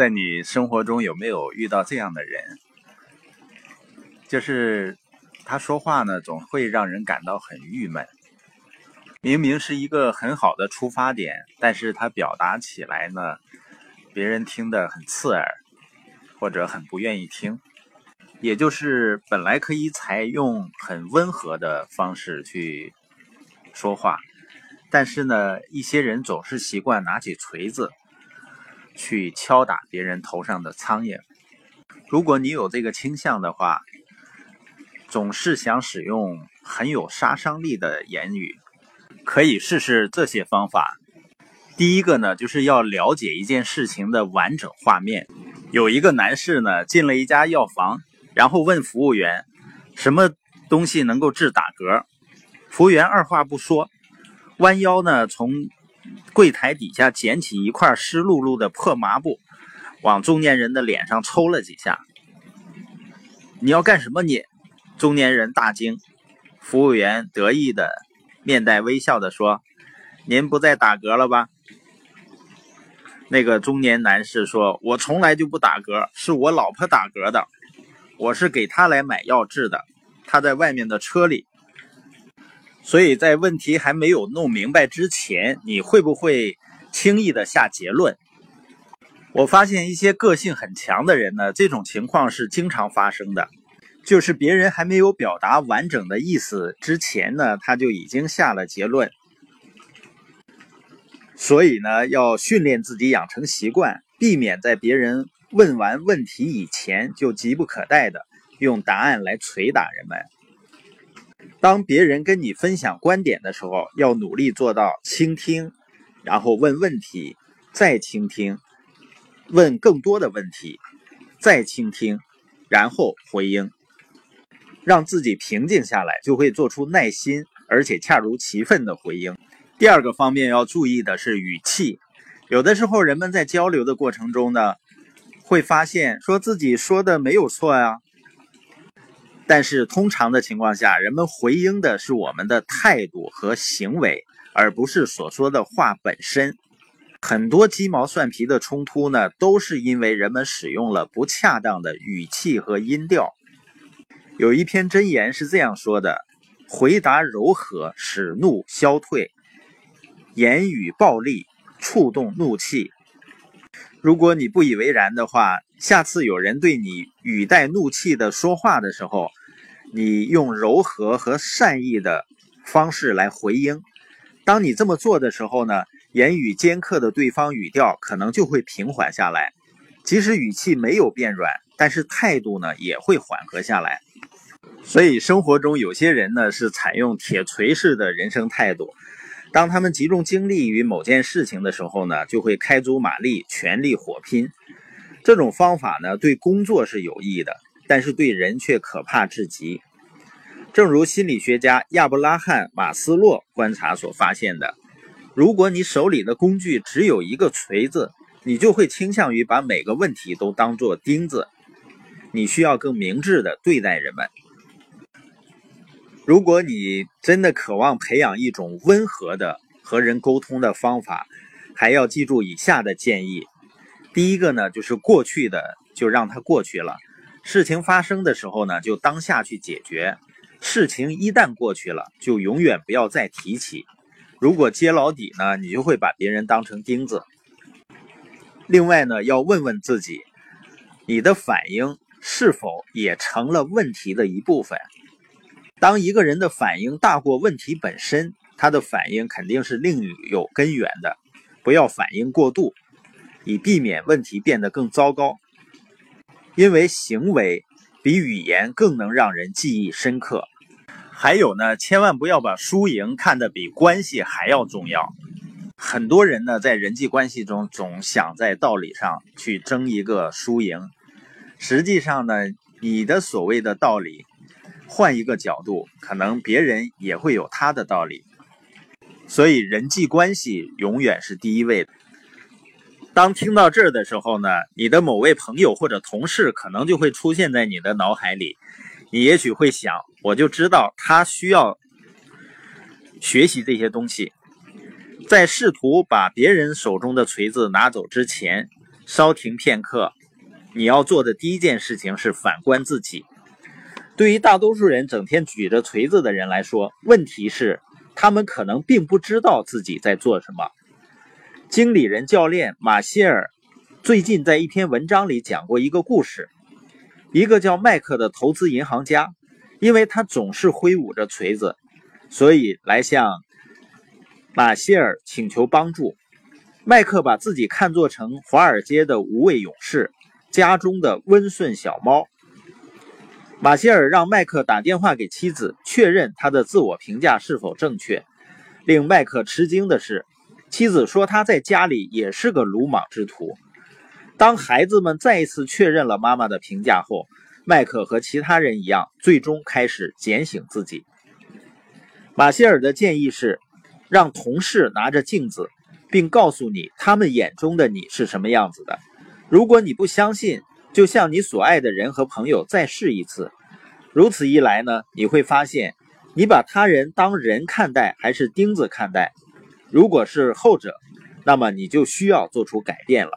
在你生活中有没有遇到这样的人？就是他说话呢，总会让人感到很郁闷。明明是一个很好的出发点，但是他表达起来呢，别人听得很刺耳，或者很不愿意听。也就是本来可以采用很温和的方式去说话，但是呢，一些人总是习惯拿起锤子。去敲打别人头上的苍蝇。如果你有这个倾向的话，总是想使用很有杀伤力的言语，可以试试这些方法。第一个呢，就是要了解一件事情的完整画面。有一个男士呢，进了一家药房，然后问服务员什么东西能够治打嗝。服务员二话不说，弯腰呢从。柜台底下捡起一块湿漉漉的破麻布，往中年人的脸上抽了几下。你要干什么？你中年人大惊。服务员得意的面带微笑的说：“您不再打嗝了吧？”那个中年男士说：“我从来就不打嗝，是我老婆打嗝的。我是给她来买药治的，她在外面的车里。”所以在问题还没有弄明白之前，你会不会轻易的下结论？我发现一些个性很强的人呢，这种情况是经常发生的，就是别人还没有表达完整的意思之前呢，他就已经下了结论。所以呢，要训练自己养成习惯，避免在别人问完问题以前就急不可待的用答案来捶打人们。当别人跟你分享观点的时候，要努力做到倾听，然后问问题，再倾听，问更多的问题，再倾听，然后回应，让自己平静下来，就会做出耐心而且恰如其分的回应。第二个方面要注意的是语气，有的时候人们在交流的过程中呢，会发现说自己说的没有错呀。但是通常的情况下，人们回应的是我们的态度和行为，而不是所说的话本身。很多鸡毛蒜皮的冲突呢，都是因为人们使用了不恰当的语气和音调。有一篇箴言是这样说的：“回答柔和，使怒消退；言语暴力，触动怒气。”如果你不以为然的话，下次有人对你语带怒气的说话的时候，你用柔和和善意的方式来回应。当你这么做的时候呢，言语尖刻的对方语调可能就会平缓下来。即使语气没有变软，但是态度呢也会缓和下来。所以生活中有些人呢是采用铁锤式的人生态度。当他们集中精力于某件事情的时候呢，就会开足马力，全力火拼。这种方法呢对工作是有益的。但是对人却可怕至极，正如心理学家亚伯拉罕·马斯洛观察所发现的：如果你手里的工具只有一个锤子，你就会倾向于把每个问题都当作钉子。你需要更明智的对待人们。如果你真的渴望培养一种温和的和人沟通的方法，还要记住以下的建议：第一个呢，就是过去的就让它过去了。事情发生的时候呢，就当下去解决。事情一旦过去了，就永远不要再提起。如果揭老底呢，你就会把别人当成钉子。另外呢，要问问自己，你的反应是否也成了问题的一部分？当一个人的反应大过问题本身，他的反应肯定是另有根源的。不要反应过度，以避免问题变得更糟糕。因为行为比语言更能让人记忆深刻。还有呢，千万不要把输赢看得比关系还要重要。很多人呢，在人际关系中总想在道理上去争一个输赢。实际上呢，你的所谓的道理，换一个角度，可能别人也会有他的道理。所以，人际关系永远是第一位的。当听到这儿的时候呢，你的某位朋友或者同事可能就会出现在你的脑海里，你也许会想，我就知道他需要学习这些东西。在试图把别人手中的锤子拿走之前，稍停片刻，你要做的第一件事情是反观自己。对于大多数人整天举着锤子的人来说，问题是他们可能并不知道自己在做什么。经理人教练马歇尔最近在一篇文章里讲过一个故事：一个叫麦克的投资银行家，因为他总是挥舞着锤子，所以来向马歇尔请求帮助。麦克把自己看作成华尔街的无畏勇士，家中的温顺小猫。马歇尔让麦克打电话给妻子，确认他的自我评价是否正确。令麦克吃惊的是，妻子说他在家里也是个鲁莽之徒。当孩子们再一次确认了妈妈的评价后，麦克和其他人一样，最终开始检醒自己。马歇尔的建议是，让同事拿着镜子，并告诉你他们眼中的你是什么样子的。如果你不相信，就向你所爱的人和朋友再试一次，如此一来呢，你会发现，你把他人当人看待还是钉子看待？如果是后者，那么你就需要做出改变了。